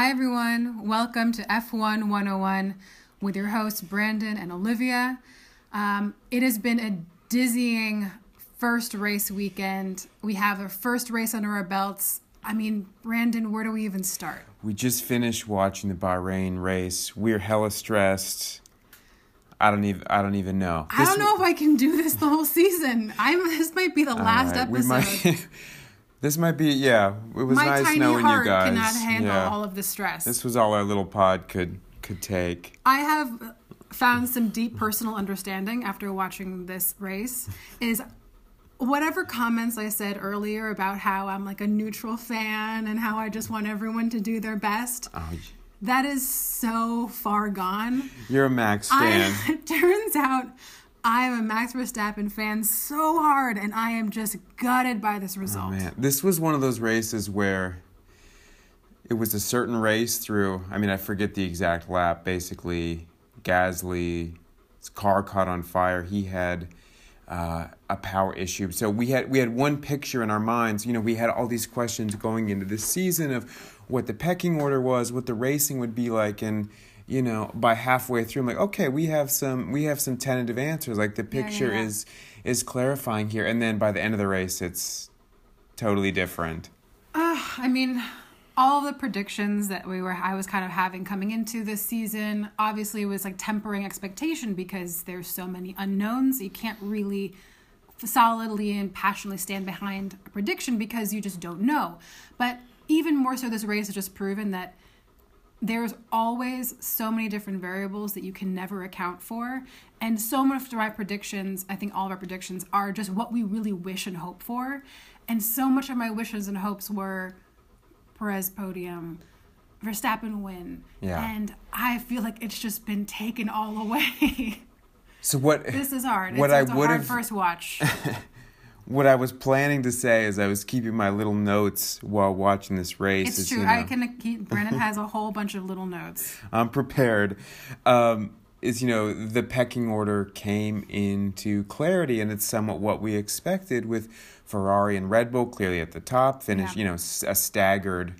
Hi, everyone. Welcome to F1 101 with your hosts, Brandon and Olivia. Um, it has been a dizzying first race weekend. We have our first race under our belts. I mean, Brandon, where do we even start? We just finished watching the Bahrain race. We're hella stressed. I don't even. I don't even know. I don't know if I can do this the whole season. I'm. This might be the last Alright, we episode. might- this might be. Yeah, it was My nice tiny knowing heart you guys. cannot handle yeah. all of the stress. This was all our little pod could could take. I have found some deep personal understanding after watching this race. Is whatever comments I said earlier about how I'm like a neutral fan and how I just want everyone to do their best. Oh, That is so far gone. you're a Max fan. It turns out I am a Max Verstappen fan so hard, and I am just gutted by this Oh, result. man, this was one of those races where it was a certain race through. I mean, I forget the exact lap. Basically, Gasly's car caught on fire. He had uh, a power issue. So we had we had one picture in our minds. You know, we had all these questions going into this season of what the pecking order was, what the racing would be like, and you know, by halfway through, I'm like, okay, we have some we have some tentative answers. Like the Yeah, yeah, picture yeah. is is clarifying here, and then by the end of the race, it's totally different. Ah, I mean, all the predictions that we were I was kind of having coming into this season obviously was like tempering expectation because there's so many unknowns. You can't really solidly and passionately stand behind a prediction because you just don't know. But even more so this race has just proven that there's always so many different variables that you can never account for and so much of my predictions i think all of our predictions are just what we really wish and hope for and so much of my wishes and hopes were perez podium verstappen win Yeah. and i feel like it's just been taken all away So what? this is hard What it's, I would hard have- first watch What I was planning to say is I was keeping my little notes while watching this race. it's true you know, i can keep brandon has a whole bunch of little notes I'm prepared. Um, is you know the pecking order came into clarity, and it's somewhat what we expected with Ferrari and Red Bull clearly at the top. Finish, Yeah. you know, a staggered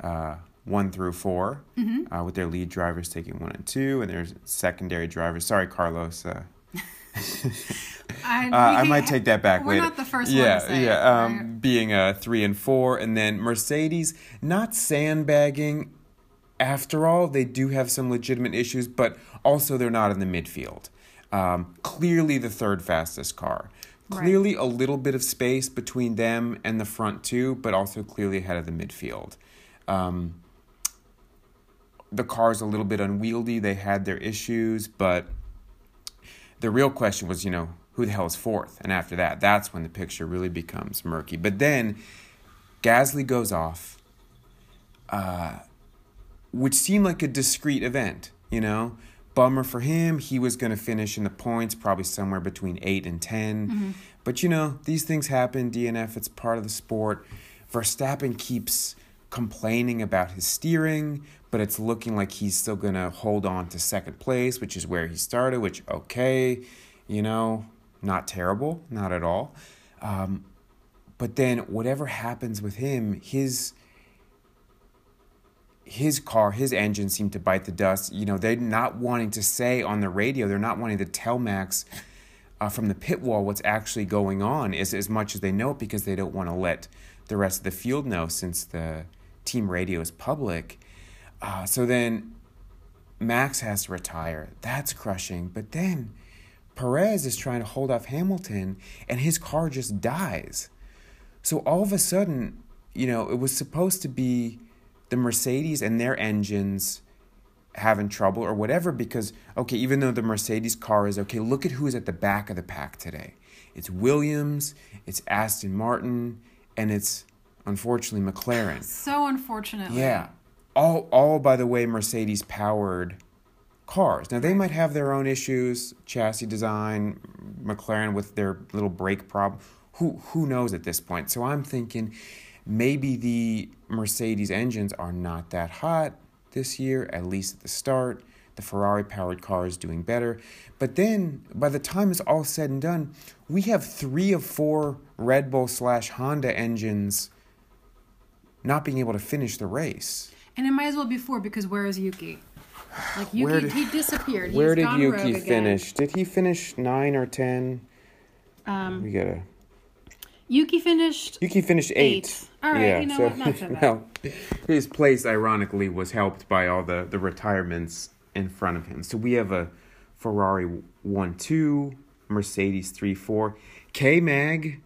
uh, one through 4 Mm-hmm. uh, with their lead drivers taking one and two, and their secondary drivers. Sorry, Carlos. Uh, I, Uh, I might take that back we're later. not the first yeah, one to say it, yeah. Um, right? Being a three and four, and then Mercedes not sandbagging. After all, they do have some legitimate issues, but also they're not in the midfield. Um, clearly, the third fastest car. Right. Clearly, a little bit of space between them and the front two, but also clearly ahead of the midfield. Um, the car's a little bit unwieldy. They had their issues, but the real question was, you know, who the hell is fourth? And after that, that's when the picture really becomes murky. But then Gasly goes off, uh, which seemed like a discrete event, you know? Bummer for him. He was going to finish in the points, probably somewhere between 8 and 10. But, you know, these things happen. DNF, it's part of the sport. Verstappen keeps complaining about his steering, but it's looking like he's still going to hold on to second place, which is where he started, which, okay, you know, not terrible, not at all. Um, but then whatever happens with him, his his car, his engine seemed to bite the dust. You know, they're not wanting to say on the radio, they're not wanting to tell Max uh, from the pit wall what's actually going on as, as much as they know it because they don't want to let the rest of the field know since the team radio is public. Uh, so then Max has to retire. That's crushing. But then Perez is trying to hold off Hamilton and his car just dies. So all of a sudden, you know, it was supposed to be the Mercedes and their engines having trouble or whatever because okay even though the mercedes car is okay look at who's at the back of the pack today it's williams it's aston martin and it's unfortunately mclaren. So unfortunately. yeah. All all by the way mercedes powered cars. Now they might have their own issues chassis design mclaren with their little brake problem who who knows at this point? So i'm thinking maybe the mercedes engines are not that hot this year at least at the start. The ferrari powered car is doing better. But then by the time it's all said and done we have three of four red bull slash honda engines not being able to finish the race And it might as well be four because where is Yuki? Like Yuki, Where did- he disappeared. He's Where did gone rogue Yuki finish? Did he finish nine or ten? Um, We gotta. Yuki finished. Yuki finished eight. Eight. All right, you know what? Not so bad. well, his place ironically was helped by all the the retirements in front of him. So we have a Ferrari one two, Mercedes three four. K Mag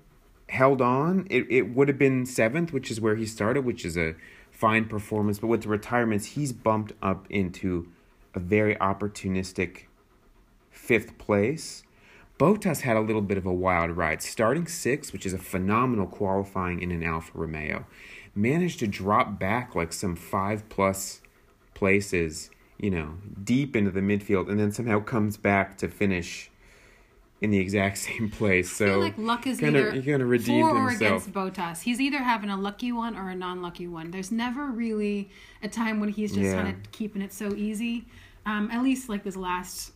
held on. It it would have been seventh, which is where he started, which is a fine performance. But with the retirements, he's bumped up into a very opportunistic fifth place. Bottas had a little bit of a wild ride, starting sixth, which is a phenomenal qualifying in an Alfa Romeo. Managed to drop back like some five plus places, you know, deep into the midfield, and then somehow comes back to finish in the exact same place. So I feel like luck is kinda, either he redeemed for or himself. against Bottas. He's either having a lucky one or a non-lucky one. There's never really a time when he's just Yeah. kind of keeping it so easy. Um, at least like this last,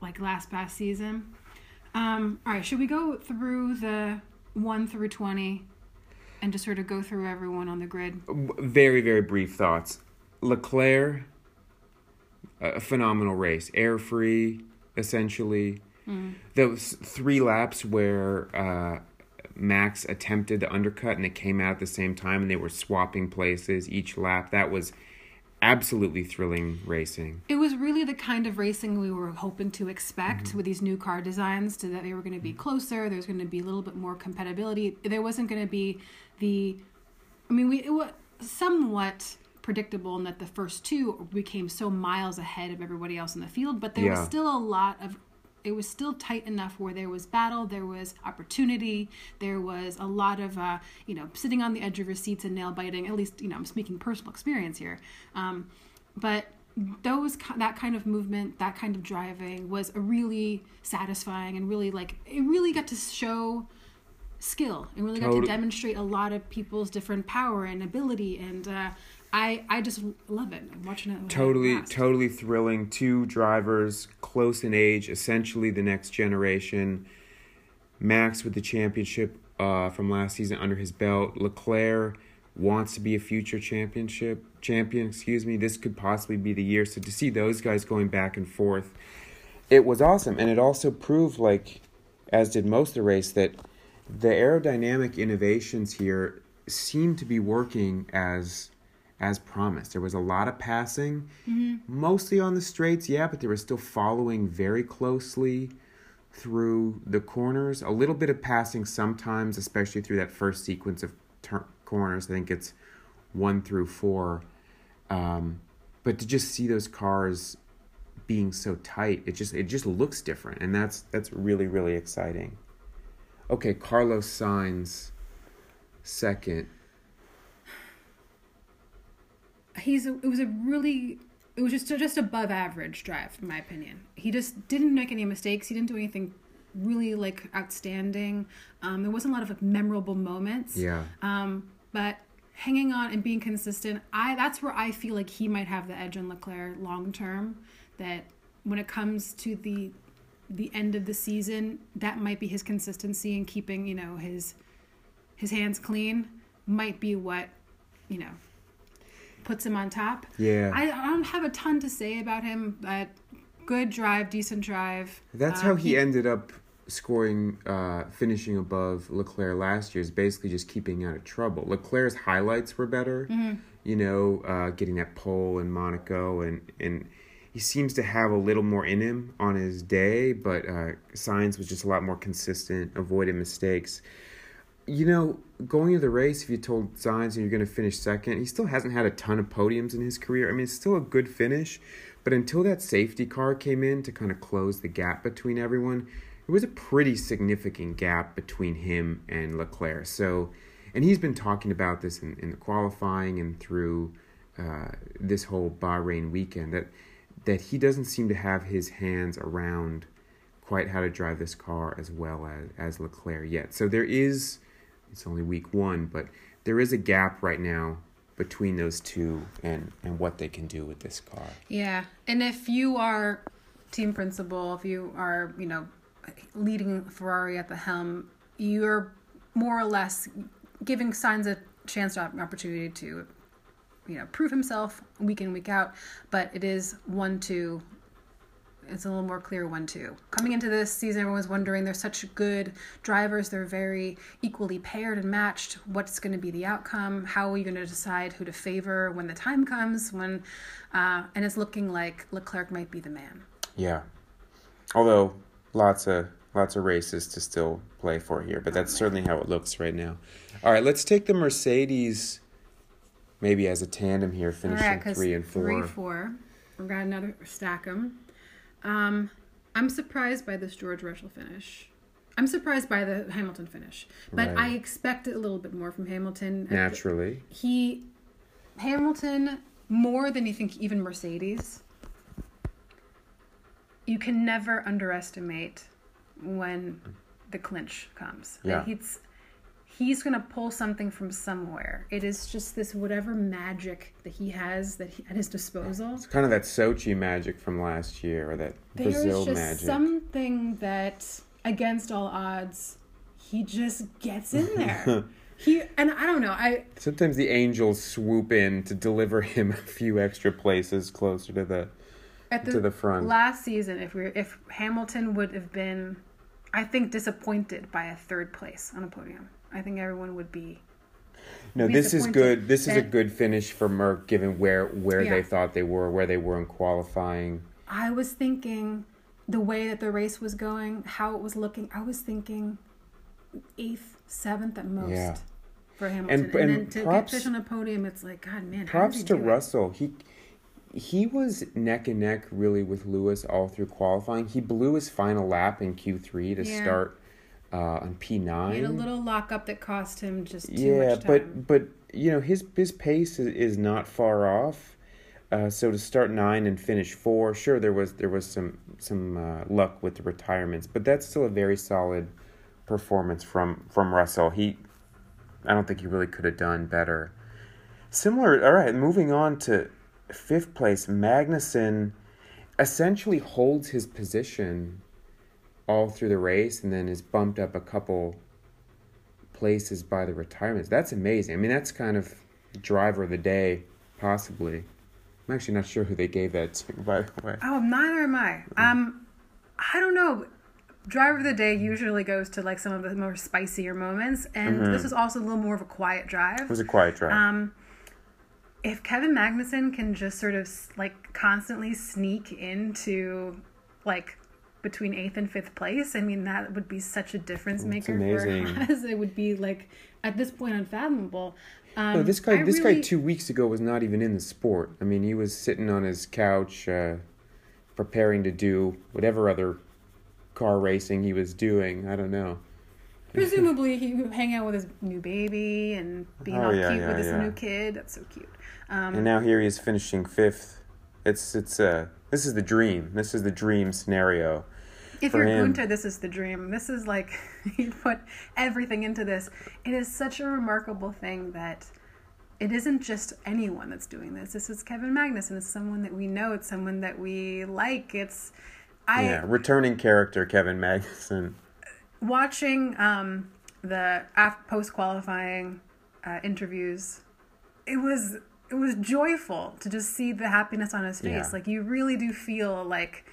like last past season. Um, all right, should we go through the one through twenty, and just sort of go through everyone on the grid? very very brief thoughts leclerc a phenomenal race air free essentially those three laps where uh, max attempted the undercut and they came out at the same time and they were swapping places each lap that was absolutely thrilling racing It was really the kind of racing we were hoping to expect Mm-hmm. with these new car designs, to that they were going to be closer. There's going to be a little bit more compatibility. There wasn't going to be the, I mean, we it was somewhat predictable in that the first two became so miles ahead of everybody else in the field, but there Yeah. was still a lot of. It was still tight enough where there was battle, there was opportunity, there was a lot of, uh, you know, sitting on the edge of your seats and nail biting. At least, you know, I'm speaking personal experience here. Um, but those that kind of movement that kind of driving was a really satisfying and really like it really got to show skill and really got to demonstrate a lot of people's different power and ability and uh, i i just love it. I'm watching it totally totally thrilling. Two drivers close in age essentially the next generation. Max with the championship uh, from last season under his belt. Leclerc wants to be a future championship champion excuse me. This could possibly be the year. So to see those guys going back and forth it was awesome. And it also proved like as did most of the race that the aerodynamic innovations here seem to be working as as promised. There was a lot of passing mostly on the straights yeah but they were still following very closely through the corners. A little bit of passing sometimes especially through that first sequence of tur- corners. I think it's one through four. Um, but to just see those cars being so tight it just it just looks different and that's that's really really exciting. Okay carlos Sainz second he's a, it was a really it was just just above average drive in my opinion. He just didn't make any mistakes. He didn't do anything really like outstanding. Um, there wasn't a lot of like, memorable moments. Yeah. Um, but hanging on and being consistent, I that's where I feel like he might have the edge on Leclerc long term. That when it comes to the the end of the season, that might be his consistency and keeping you know his his hands clean might be what you know puts him on top. yeah I, I don't have a ton to say about him, but good drive, decent drive. That's Um, how he ended up scoring, uh, finishing above Leclerc last year. Is basically just keeping out of trouble. Leclerc's highlights were better, Mm-hmm. you know, uh, getting that pole in Monaco, and and he seems to have a little more in him on his day. But uh, Sainz was just a lot more consistent, avoided mistakes. You know, going into the race, if you told Sainz you're going to finish second, he still hasn't had a ton of podiums in his career. I mean, it's still a good finish, but until that safety car came in to kind of close the gap between everyone, it was a pretty significant gap between him and Leclerc. So, and he's been talking about this in, in the qualifying and through uh, this whole Bahrain weekend that that he doesn't seem to have his hands around quite how to drive this car as well as, as Leclerc yet. So there is, it's only week one, but there is a gap right now between those two and, and what they can do with this car. Yeah, and if you are team principal, if you are, you know, leading Ferrari at the helm, you're more or less giving Sainz a chance, op- opportunity to you know prove himself week in week out. But it is one two. It's a little more clear one too. Coming into this season, everyone was wondering they're such good drivers. They're very equally paired and matched. What's going to be the outcome? How are you going to decide who to favor when the time comes? When uh, and it's looking like Leclerc might be the man. Yeah. Although lots of lots of races to still play for here, but that's certainly how it looks right now. All right, let's take the Mercedes maybe as a tandem here, finishing right, three and four. Three, four. We've got another stack 'em. Um, I'm surprised by this George Russell finish. I'm surprised by the Hamilton finish, but Right. I expect a little bit more from Hamilton. Naturally. He, Hamilton, more than you think, even Mercedes. You can never underestimate when the clinch comes. Like, Yeah. He's he's gonna pull something from somewhere. It is just this whatever magic that he has that he, at his disposal. It's kind of that Sochi magic from last year, or that There's Brazil just something that, against all odds, he just gets in there. he and I don't know. I Sometimes the angels swoop in to deliver him a few extra places closer to the. at the, To the front. last season, if we if Hamilton would have been, I think disappointed by a third place on a podium. I think everyone would be. No, this is good. This is a good finish for Merc, given where where Yeah. they thought they were, where they were in qualifying. I was thinking the way that the race was going, how it was looking. I was thinking eighth, seventh at most Yeah. for Hamilton, And- and, and then to props- get fish on a podium, it's like God, man. Props to do it? Russell. He he was neck and neck really with Lewis all through qualifying. He blew his final lap in Q three to Yeah. start uh, on P nine. He had a little lockup that cost him just too yeah, much time. but but you know his his pace is, is not far off. Uh, so to start nine and finish four, sure there was there was some some uh, luck with the retirements, but that's still a very solid performance from from Russell. He, I don't think he really could have done better. Similar. All right, moving on to fifth place. Magnussen essentially holds his position all through the race, and then is bumped up a couple places by the retirements. That's amazing. I mean, that's kind of driver of the day, possibly. I'm actually not sure who they gave that to, by the way. Oh, neither am I. Um, I don't know. Driver of the day usually goes to like some of the more spicier moments, and Mm-hmm. this is also a little more of a quiet drive. It was a quiet drive. Um, if Kevin Magnussen can just sort of like constantly sneak into like between eighth and fifth place, I mean that would be such a difference maker for. Haas. It would be like at this point unfathomable. Um, no, this guy, I this really- guy two weeks ago was not even in the sport. I mean, he was sitting on his couch, uh, preparing to do whatever other car racing he was doing. I don't know. Presumably, he would hang out with his new baby and being Oh, all yeah, cute yeah, with his yeah. new kid. That's so cute. Um, And now here he is finishing fifth. It's it's uh this is the dream. This is the dream scenario. If you're him. Guenther, this is the dream. This is like he put everything into this. It is such a remarkable thing that it isn't just anyone that's doing this. This is Kevin Magnussen. It's someone that we know. It's someone that we like. It's I yeah, returning character Kevin Magnussen. watching um, the post qualifying uh, interviews, it was it was joyful to just see the happiness on his face. Yeah. Like you really do feel like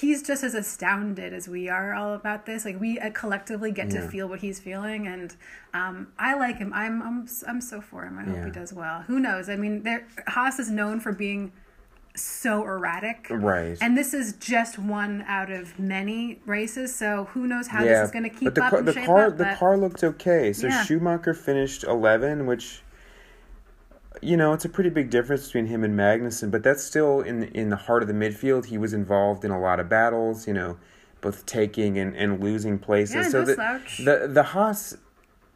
he's just as astounded as we are all about this. Like we uh, collectively get Yeah. to feel what he's feeling, and um, I like him. I'm I'm I'm so for him. I hope Yeah. he does well. Who knows? I mean, there Haas is known for being so erratic. Right. And this is just one out of many races, so who knows how yeah, this is going to keep but the up car, and the shape car, up. the car looked okay. So. Schumacher finished 11, which you know it's a pretty big difference between him and Magnussen, but that's still in in the heart of the midfield. He was involved in a lot of battles, you know, both taking and, and losing places. Yeah, so no slouch. the the Haas.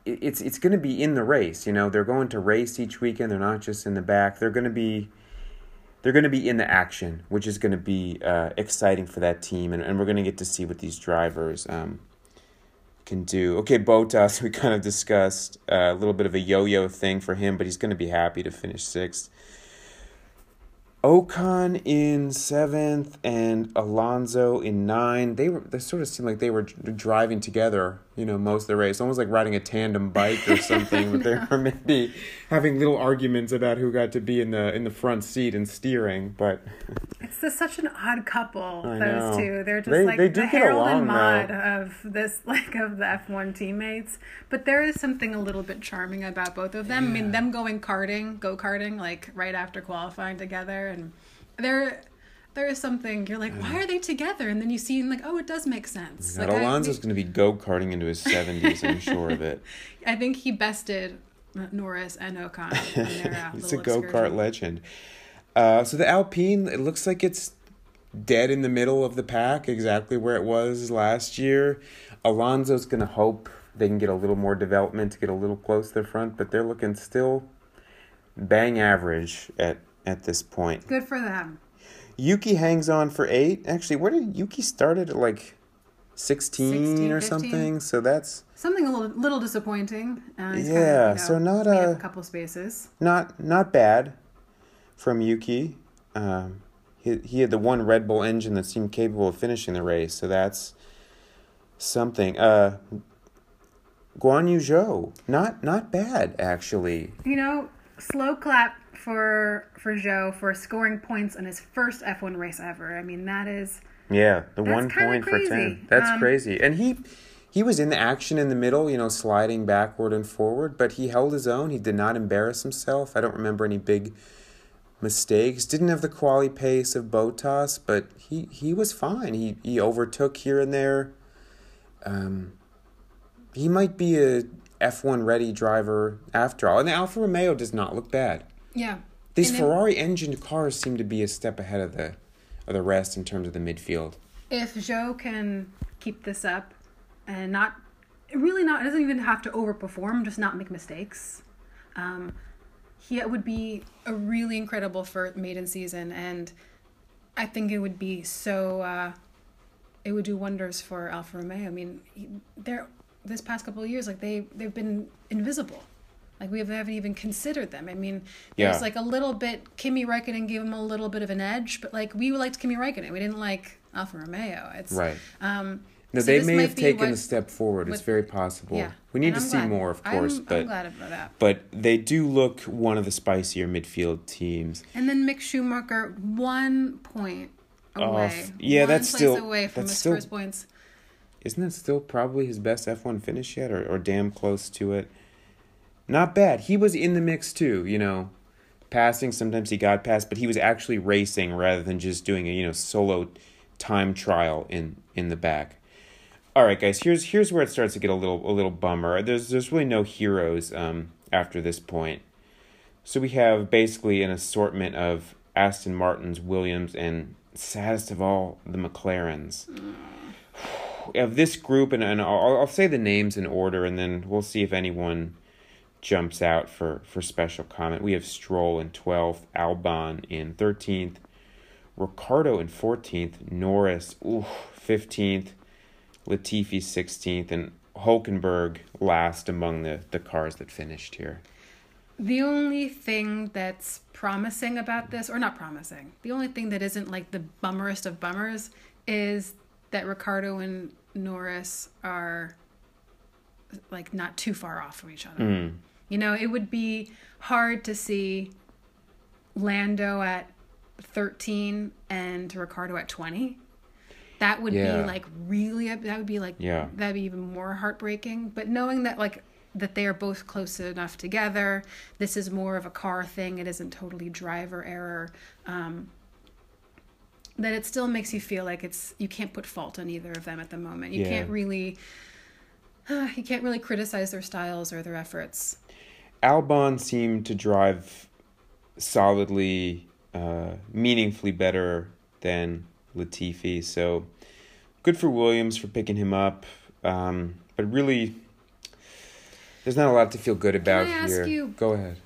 It's it's going to be in the race, you know. They're going to race each weekend. They're not just in the back. They're going to be they're going to be in the action, which is going to be uh, exciting for that team, and, and we're going to get to see what these drivers um, can do. Okay, Bottas, we kind of discussed uh, a little bit of a yo-yo thing for him, but he's going to be happy to finish sixth. Ocon in seventh and Alonso in nine. They were they sort of seemed like they were driving together, you know, most of the race. Almost like riding a tandem bike or something. but they were maybe having little arguments about who got to be in the in the front seat and steering. But It's just such an odd couple, I those know. two. They're just They- like they the Harold along, and Maude of this, like of the F1 teammates. But there is something a little bit charming about both of them. I mean, them going karting, go karting, like right after qualifying together, and there, there is something you're like, why are they together? And then you see, and like, oh, it does make sense. God, Like, I- Alonso's going to be go karting into his seventies. I'm sure of it. I think he bested Norris and Ocon. He's a go kart legend. Uh, so the Alpine, it looks like it's dead in the middle of the pack, exactly where it was last year. Alonso's going to hope they can get a little more development to get a little close to the front, but they're looking still bang average at, at this point. Good for them. Yuki hangs on for eight. Actually, where did Yuki started at like 16, 16, or 15? something? So that's Something a little, little disappointing. Uh, he's kind of, Yeah, you know, so not a- a couple spaces. not not bad from Yuki. Um, he he had the one Red Bull engine that seemed capable of finishing the race, so that's something. Uh, Guan Yu Zhou, not not bad actually. You know, slow clap for for Zhou for scoring points in his first F1 race ever. I mean, that is Yeah, the one point for ten. That's Um, crazy, and he. He was in the action in the middle, you know, sliding backward and forward, but he held his own. He did not embarrass himself. I don't remember any big mistakes. Didn't have the quality pace of Bottas, but he, he was fine. He he overtook here and there. Um, he might be a F one ready driver after all. And the Alfa Romeo does not look bad. yeah. These And then- Ferrari engined cars seem to be a step ahead of the of the rest in terms of the midfield. If Zhou can keep this up and not really not doesn't even have to overperform, just not make mistakes. Um, he would be a really incredible for maiden season, and I think it would be so. Uh, it would do wonders for Alfa Romeo. I mean, they're this past couple of years, like they they've been invisible. Like we haven't even considered them. I mean, there's Yeah. like a little bit. Kimi Räikkönen gave him a little bit of an edge, but like we liked Kimi Räikkönen. We didn't like Alfa Romeo. It's Right. Um, No, so they may have taken what- a step forward. It's very possible. Yeah, We need And to I'm see glad. more, of I'm- course, I'm, but glad about that. but they do look one of the spicier midfield teams. And then Mick Schumacher, one point Oh, away. f- yeah, one that's still- away from that's his still- first points. Isn't that still probably his best F1 finish yet, or, or damn close to it? Not bad. He was in the mix too, you know, passing. Sometimes he got past, but he was actually racing rather than just doing a you know solo time trial in in the back. All right, guys. Here's here's where it starts to get a little a little bummer. There's there's really no heroes um after this point. So we have basically an assortment of Aston Martins, Williams, and saddest of all, the McLarens of this group, and, and I'll, I'll say the names in order, and then we'll see if anyone jumps out for, for special comment. We have Stroll in 12th, Albon in 13th, Ricciardo in 14th, Norris, ooh, 15th, Latifi 16th, and Hulkenberg last among the, the cars that finished here. The only thing that's promising about this, or not promising, the only thing that isn't like the bummerest of bummers is that Ricciardo and Norris are like not too far off from each other. Mm. You know, it would be hard to see Lando at 13 and Ricciardo at 20. That would Yeah. be like really, that would be like, Yeah. that'd be even more heartbreaking. But knowing that, like, that they are both close enough together, this is more of a car thing, it isn't totally driver error. Um, that it still makes you feel like it's you can't put fault on either of them at the moment. You Yeah. can't really you can't really criticize their styles or their efforts. Albon seemed to drive solidly, uh, meaningfully better than Latifi. So good for Williams for picking him up. Um, but really, there's not a lot to feel good about I ask here. you- Go ahead.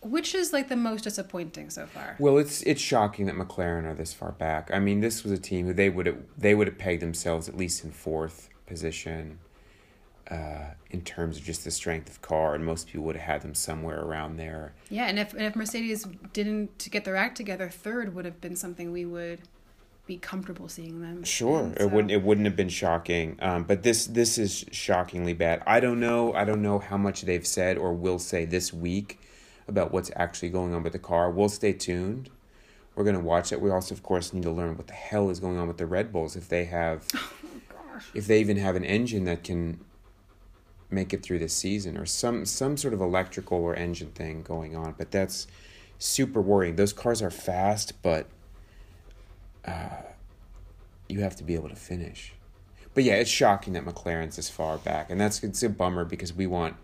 Which is like the most disappointing so far? Well, it's it's shocking that McLaren are this far back. I mean, this was a team who they would have they would have pegged themselves at least in fourth position. Uh, in terms of just the strength of car, and most people would have had them somewhere around there. Yeah, and if and if Mercedes didn't get their act together, third would have been something we would be comfortable seeing them. Sure, And it wouldn't it wouldn't have been shocking. Um, but this this is shockingly bad. I don't know. I don't know how much they've said or will say this week about what's actually going on with the car. We'll stay tuned. We're gonna watch it. We also, of course, need to learn what the hell is going on with the Red Bulls if they have, Gosh. if they even have an engine that can make it through this season or some some sort of electrical or engine thing going on. But that's super worrying. Those cars are fast, but uh, you have to be able to finish. But yeah, it's shocking that McLaren's this far back, and that's it's a bummer because we want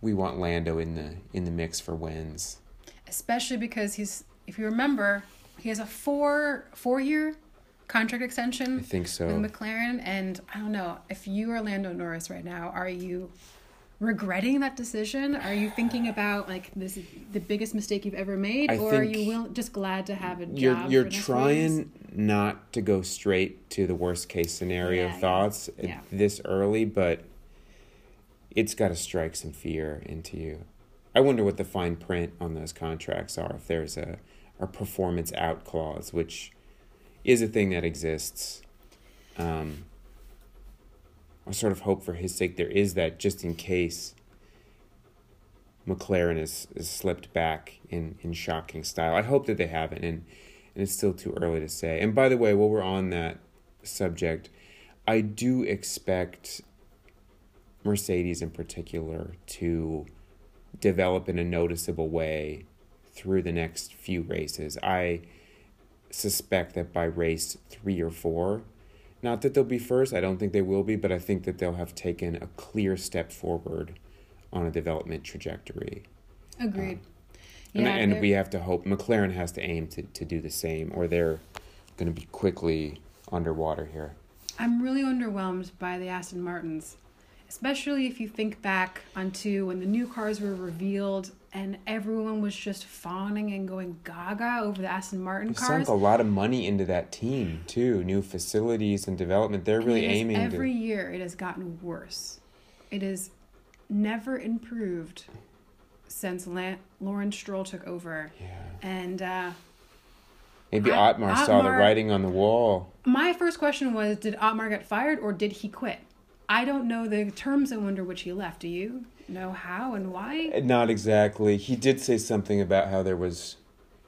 we want Lando in the in the mix for wins. especially because he's if you remember he has a four four year contract extension I think so. with McLaren and I don't know if you are Lando Norris right now are you regretting that decision are you thinking about like this is the biggest mistake you've ever made I or are you will, just glad to have a job You're you're trying race? Not to go straight to the worst case scenario Yeah, thoughts Yeah. this early, but it's got to strike some fear into you. I wonder what the fine print on those contracts are. If there's a a performance out clause, which is a thing that exists. Um, I sort of hope for his sake there is that just in case McLaren is, is slipped back in, in shocking style. I hope that they haven't, and it's still too early to say. And by the way, while we're on that subject, I do expect Mercedes in particular to develop in a noticeable way through the next few races. I suspect that by race three or four, not that they'll be first, I don't think they will be, but I think that they'll have taken a clear step forward on a development trajectory. agreed um, And, yeah and we have to hope McLaren has to aim to, to do the same, or they're going to be quickly underwater here. I'm really underwhelmed by the Aston Martins, especially if you think back onto when the new cars were revealed and everyone was just fawning and going gaga over the Aston Martin They cars. sunk a lot of money into that team too, new facilities and development. They're really And is- aiming every to. year it has gotten worse. It is never improved since La- Lawrence Stroll took over. Yeah. And uh, Maybe I- Otmar saw the writing on the wall. my first question was Did Otmar get fired or did he quit? I don't know the terms under which he left. Do you know how and why? Not exactly. He did say something about how there was,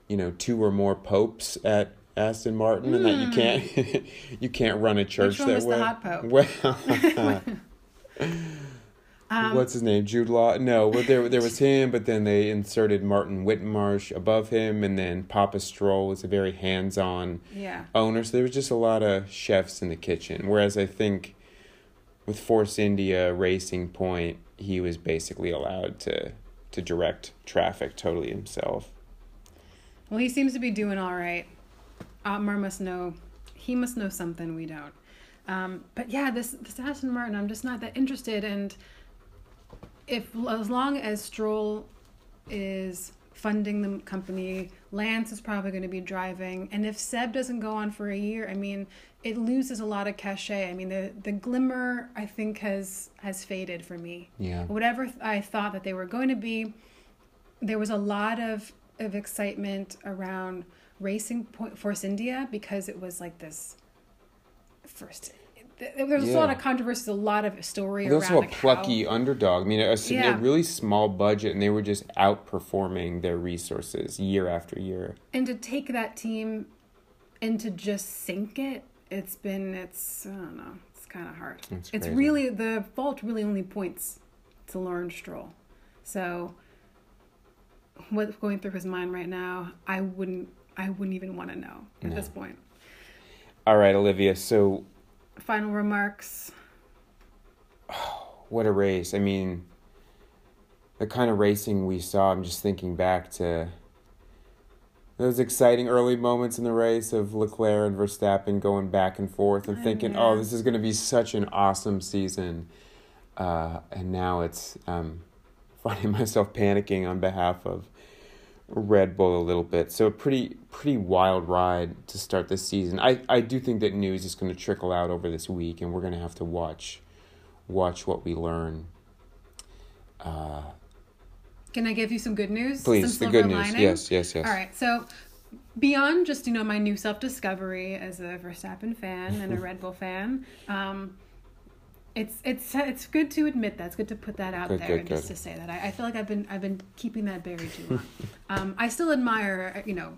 you know, two or more popes at Aston Martin, and that you can't you can't run a church Hmm. one that was the way. hot pope? Well, Um, what's his name? Jude Law? No, well, there there was him, but then they inserted Martin Whitmarsh above him, and then Papa Stroll was a very hands-on Yeah. owner. So there was just a lot of chefs in the kitchen. Whereas I think with Force India Racing Point, he was basically allowed to to direct traffic totally himself. Well, he seems to be doing all right. Otmar must know. He must know something we don't. Um, but yeah, this this Aston Martin, I'm just not that interested. And if as long as Stroll is funding the company, Lance is probably going to be driving. And if Seb doesn't go on for a year, I mean, it loses a lot of cachet. I mean, the the glimmer I think has has faded for me Yeah. whatever I thought that they were going to be, there was a lot of, of excitement around Racing Point Force India because it was like this first. Th- There was a lot of controversy, a lot of story There's around also a cow. plucky underdog. I mean, a, s- a Yeah. really small budget, and they were just outperforming their resources year after year. and to take that team and to just sink it, it's been it's I don't know, it's kind of hard. It's it's really the fault really only points to Lawrence Stroll. So what's going through his mind right now, I wouldn't I wouldn't even want to know at No. this point. All right, Olivia. So Final remarks. what a race! I mean, the kind of racing we saw. I'm just thinking back to those exciting early moments in the race of Leclerc and Verstappen going back and forth, and Oh, thinking. "Oh, this is going to be such an awesome season." Uh, and now it's um, finding myself panicking on behalf of Red Bull a little bit. So a pretty pretty wild ride to start this season. I, I do think that news is going to trickle out over this week, and we're going to have to watch watch what we learn. Uh, Can I give you some good news? please, Some the good news. lining? Yes, yes, yes. All right. So beyond just you know my new self discovery as a Verstappen fan and a Red Bull fan, um, it's it's it's good to admit that. It's good to put that out Good, there good, and just good. to say that. I, I feel like I've been I've been keeping that buried too long. um, I still admire you know.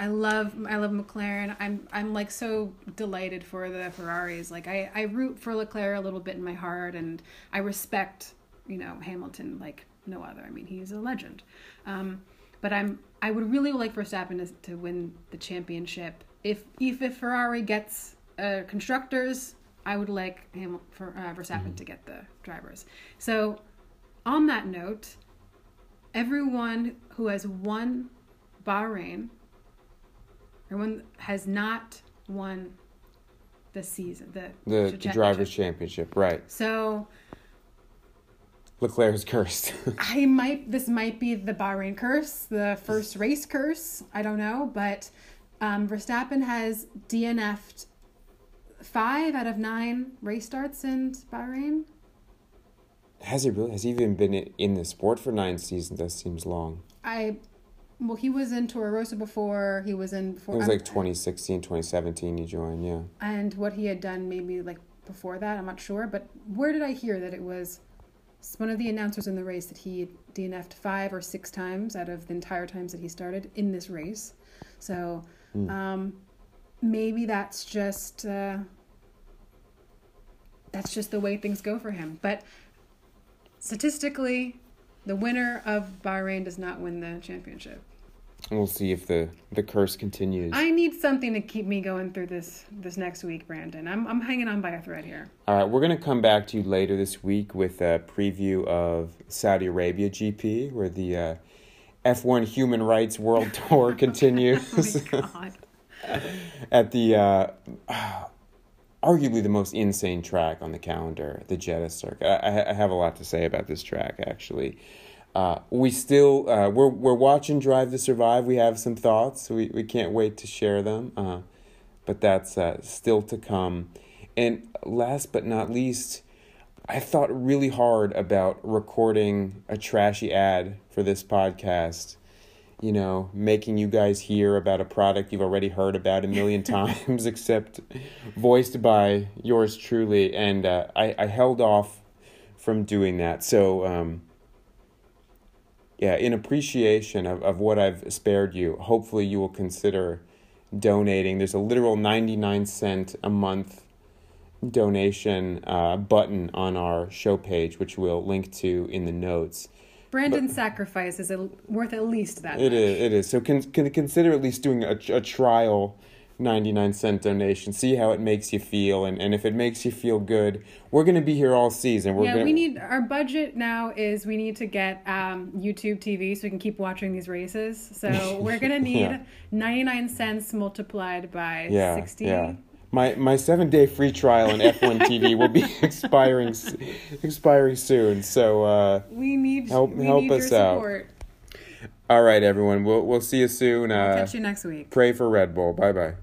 I love I love McLaren. I'm I'm like so delighted for the Ferraris. Like I I root for Leclerc a little bit in my heart, and I respect you know Hamilton like no other. I mean he's a legend. Um, but I'm I would really like Verstappen to, to win the championship. If if, if Ferrari gets uh, constructors, I would like him for uh, Verstappen to get the drivers. So, on that note, everyone who has won Bahrain, everyone has not won the season, the The, the drivers' championship, right? So Leclerc is cursed. I might this might be the Bahrain curse, the first race curse. I don't know, but um, Verstappen has DNF'd five out of nine race starts in Bahrain. has he really? Has he even been in the sport for nine seasons? That seems long. I well, he was in Toro Rosso before. He was in It before, was um, like 2016, 2017 he joined, yeah. and what he had done maybe like before that. I'm not sure, but where did I hear that it was? One of the announcers in the race that he DNF'd five or six times out of the entire times that he started in this race. So um, maybe that's just uh, that's just the way things go for him. But statistically, the winner of Bahrain does not win the championship. We'll see if the, the curse continues. I need something to keep me going through this this next week, Brandon. I'm I'm hanging on by a thread here. All right, we're going to come back to you later this week with a preview of Saudi Arabia GP, where the uh, F1 Human Rights World Tour Oh continues my god. at the uh, arguably the most insane track on the calendar, the Jeddah Circuit. I, I have a lot to say about this track, actually. Uh, we still uh, we're we're watching Drive to Survive. We have some thoughts. We we can't wait to share them. Uh, but that's uh, still to come. And last but not least, I thought really hard about recording a trashy ad for this podcast. You know, making you guys hear about a product you've already heard about a million times, except voiced by yours truly. And uh, I, I held off from doing that. So, um, yeah, in appreciation of, of what I've spared you, hopefully you will consider donating. There's a literal 99 cent a month donation uh, button on our show page, which we'll link to in the notes. Brandon's sacrifice is a, worth at least that. It much. is. It is. So can, can consider at least doing a, a trial 99 cent donation. See how it makes you feel. And, and if it makes you feel good, we're going to be here all season. We're yeah, gonna, we need our budget now is we need to get um, YouTube TV so we can keep watching these races. So we're gonna need Yeah. 99 cents multiplied by yeah, 60. Yeah. My, my seven day free trial on F1 TV will be expiring expiring soon. So uh, We need Help- we help need us out. support. all right, everyone. We'll we'll see you soon. Uh, Catch you next week. pray for Red Bull. Bye bye.